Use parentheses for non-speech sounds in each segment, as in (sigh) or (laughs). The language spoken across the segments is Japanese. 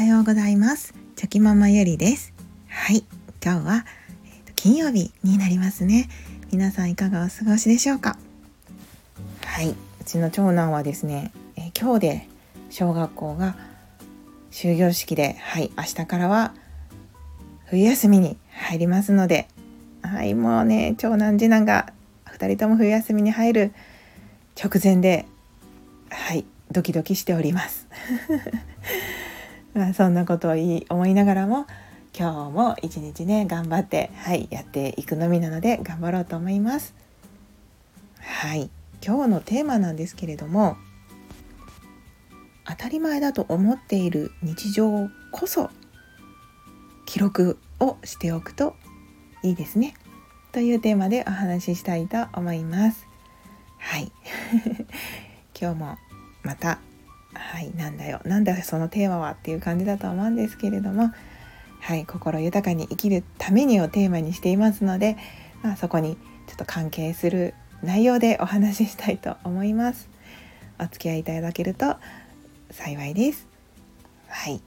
はようございます。チョキママゆりです。はい。今日は、えーと、金曜日になりますね。皆さんいかがお過ごしでしょうか？はい。うちの長男はですね、えー、今日で小学校が終業式ではい。明日からは冬休みに入りますのではい。もうね長男次男が2人とも冬休みに入る直前ではい。ドキドキしております。まあそんなことをい思いながらも今日も一日ね頑張ってはいやっていくのみなので頑張ろうと思います。はい。今日のテーマなんですけれども当たり前だと思っている日常こそ記録をしておくといいですね。というテーマでお話ししたいと思います。はい。(laughs) 今日もまたはいなんだよなんだよそのテーマはっていう感じだと思うんですけれどもはい心豊かに生きるためにをテーマにしていますので、まあ、そこにちょっと関係する内容でお話ししたいと思います。お付き合いいただけると幸いです。はい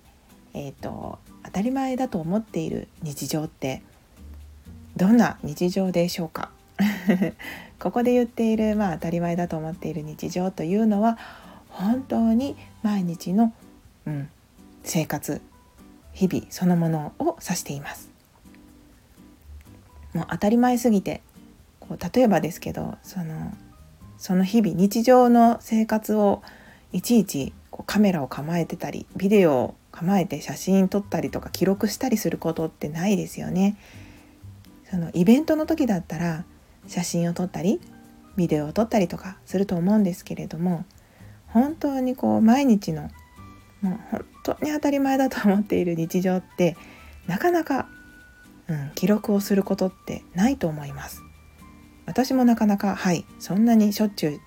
えーと、当たり前だと思っている日常ってどんな日常でしょうか？(laughs) ここで言っている、まあ、当たり前だと思っている日常というのは本当に毎日の、うん、生活日々そのものを指していますもう当たり前すぎてこう例えばですけどそのその日々日常の生活をいちいちこうカメラを構えてたりビデオを構えて写真撮ったりとか記録したりすることってないですよね。そのイベントの時だったら写真を撮ったりビデオを撮ったりとかすると思うんですけれども本当にこう毎日のもう本当に当たり前だと思っている日常ってなかなか、うん、記録をすることってないと思います。私もなかなかはいそんなにしょっちゅう、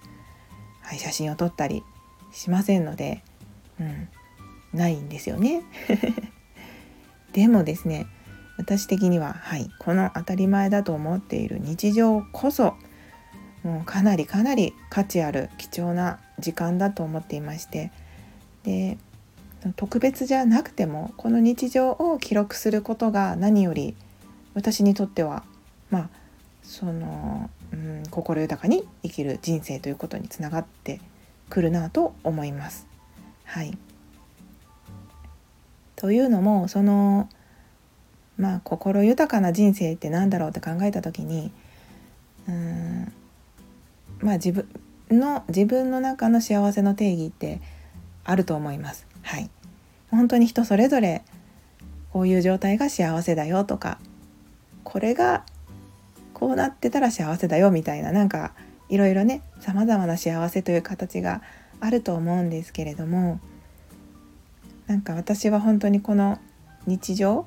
はい、写真を撮ったりしませんので、うん、ないんですよね。(laughs) でもですね私的にははいこの当たり前だと思っている日常こそもうかなりかなり価値ある貴重な時間だと思っていましてで特別じゃなくてもこの日常を記録することが何より私にとってはまあその、うん、心豊かに生きる人生ということにつながってくるなと思います。はい、というのもそのまあ心豊かな人生って何だろうって考えた時にうんまあ自分の自分の中の幸せの定義ってあると思います。はい、本当に人それぞれこういう状態が幸せだよとかこれがこうなってたら幸せだよみたいななんかいろいろねさまざまな幸せという形があると思うんですけれどもなんか私は本当にこの日常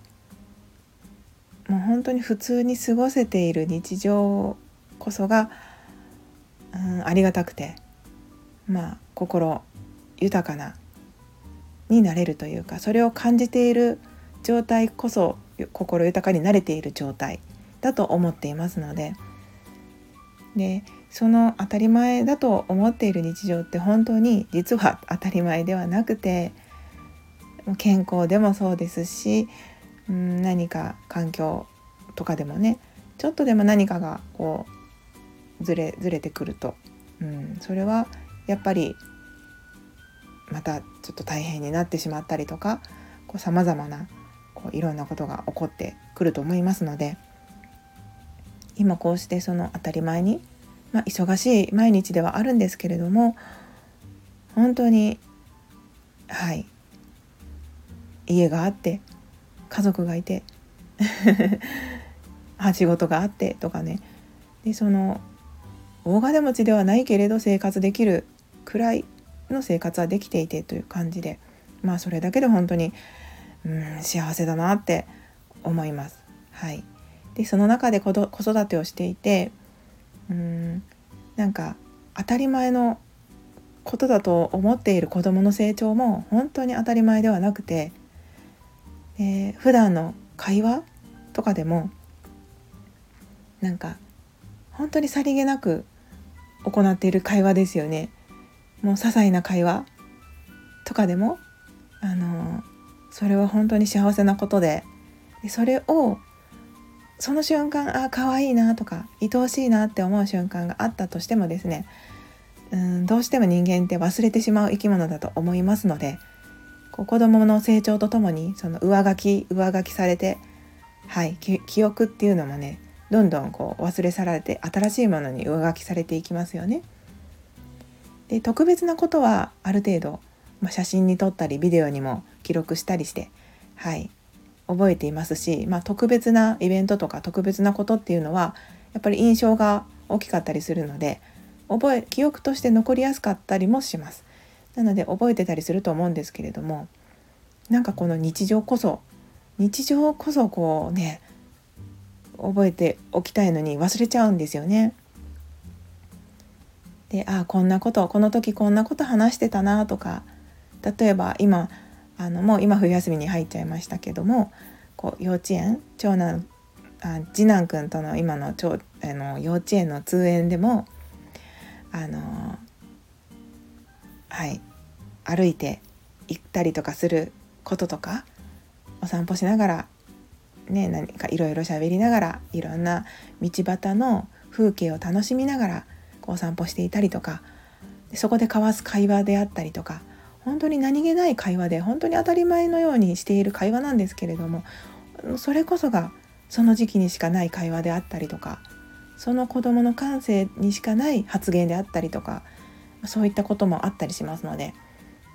もう本当に普通に過ごせている日常こそがうん、ありがたくてまあ心豊かなになれるというかそれを感じている状態こそ心豊かになれている状態だと思っていますのででその当たり前だと思っている日常って本当に実は当たり前ではなくて健康でもそうですし、うん、何か環境とかでもねちょっとでも何かがこうずれずれてくると、うん、それはやっぱりまたちょっと大変になってしまったりとかさまざまなこういろんなことが起こってくると思いますので今こうしてその当たり前に、まあ、忙しい毎日ではあるんですけれども本当にはい。家があって家族がいて (laughs) 仕事があってとかね。でその大金持ちではないけれど生活できるくらいの生活はできていてという感じでまあそれだけで本当にうん幸せだなって思います。はい、でその中で子育てをしていてうんなんか当たり前のことだと思っている子どもの成長も本当に当たり前ではなくて、えー、普段の会話とかでもなんか本当にさりげなく行っている会話ですよね。もう些細な会話とかでもあのそれは本当に幸せなことででそれをその瞬間あ可愛いなとか愛おしいなって思う瞬間があったとしてもですねうんどうしても人間って忘れてしまう生き物だと思いますのでこう子どもの成長とともにその上書き上書きされてはい記憶っていうのもねどんどんこう忘れ去られて新しいものに上書きされていきますよね。で特別なことはある程度、まあ、写真に撮ったりビデオにも記録したりしてはい覚えていますし、まあ、特別なイベントとか特別なことっていうのはやっぱり印象が大きかったりするので覚え記憶として残りやすかったりもします。なので覚えてたりすると思うんですけれどもなんかこの日常こそ日常こそこうね覚えておきたいのに忘れちゃうんですよね。であこんなことこの時こんなこと話してたなとか例えば今あのもう今冬休みに入っちゃいましたけどもこう幼稚園長男あ次男くんとの今の長あの幼稚園の通園でもあのはい歩いて行ったりとかすることとかお散歩しながらね何かいろいろ喋りながらいろんな道端の風景を楽しみながらこう散歩していたりとかそこで交わす会話であったりとか本当に何気ない会話で本当に当たり前のようにしている会話なんですけれどもそれこそがその時期にしかない会話であったりとかその子どもの感性にしかない発言であったりとかそういったこともあったりしますので、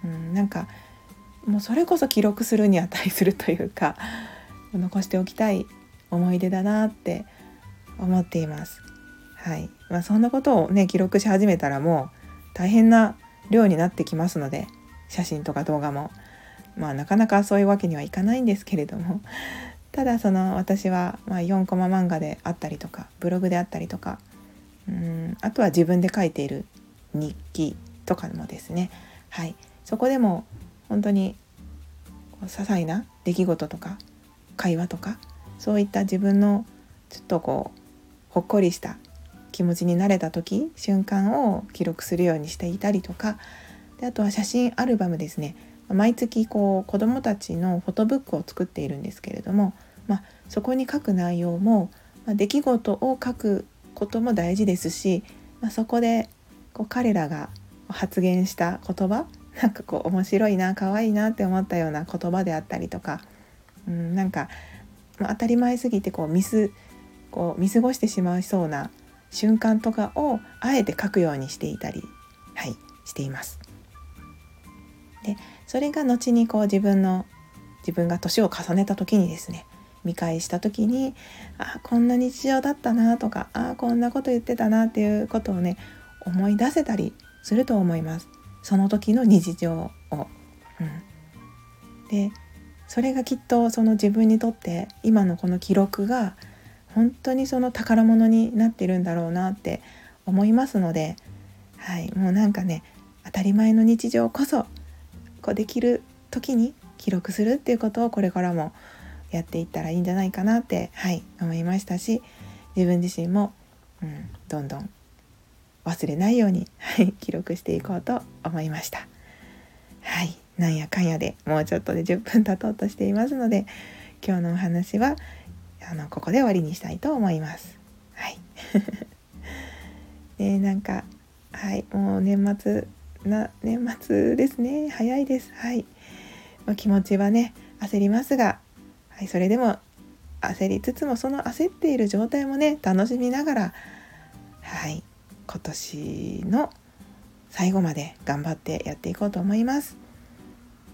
うん、なんかもうそれこそ記録するに値するというか残しておきたい思い出だなって思っています。はい。まあ、そんなことをね記録し始めたらもう大変な量になってきますので写真とか動画も。まあなかなかそういうわけにはいかないんですけれども。(laughs) ただその私はま4コマ漫画であったりとかブログであったりとかうんあとは自分で書いている日記とかもですね。はい。そこでも本当に些細な出来事とか会話とかそういった自分のちょっとこうほっこりした気持ちになれた時瞬間を記録するようにしていたりとかであとは写真アルバムですね。毎月こう子どもたちのフォトブックを作っているんですけれども、まあ、そこに書く内容も、まあ、出来事を書くことも大事ですし、まあ、そこでこう彼らが発言した言葉なんかこう面白いな可愛いなって思ったような言葉であったりとか、うん、なんか、当たり前すぎてこうミスこう見過ごしてしまいそうな瞬間とかをあえて書くようにしていたり、はい、しています。でそれが後にこう自分の自分が年を重ねた時にですね見返した時にあこんな日常だったなとかあこんなこと言ってたなっていうことをね思い出せたりすると思います。その時の日常を。うん、でそれがきっとその自分にとって今のこの記録が本当にその宝物になってるんだろうなって思いますので、はい、もうなんかね当たり前の日常こそこうできる時に記録するっていうことをこれからもやっていったらいいんじゃないかなって、はい、思いましたし自分自身も、うん、どんどん忘れないように、はい、記録していこうと思いました。はい、なんやかんやでもうちょっとで10分経とうとしていますので今日のお話はあのここで終わりにしたいと思います。はい。で (laughs) なんかはいもう年末な年末ですね早いです。はい。まあ、気持ちはね焦りますが、はい、それでも焦りつつもその焦っている状態もね楽しみながらはい今年の最後まで頑張ってやっていこうと思います。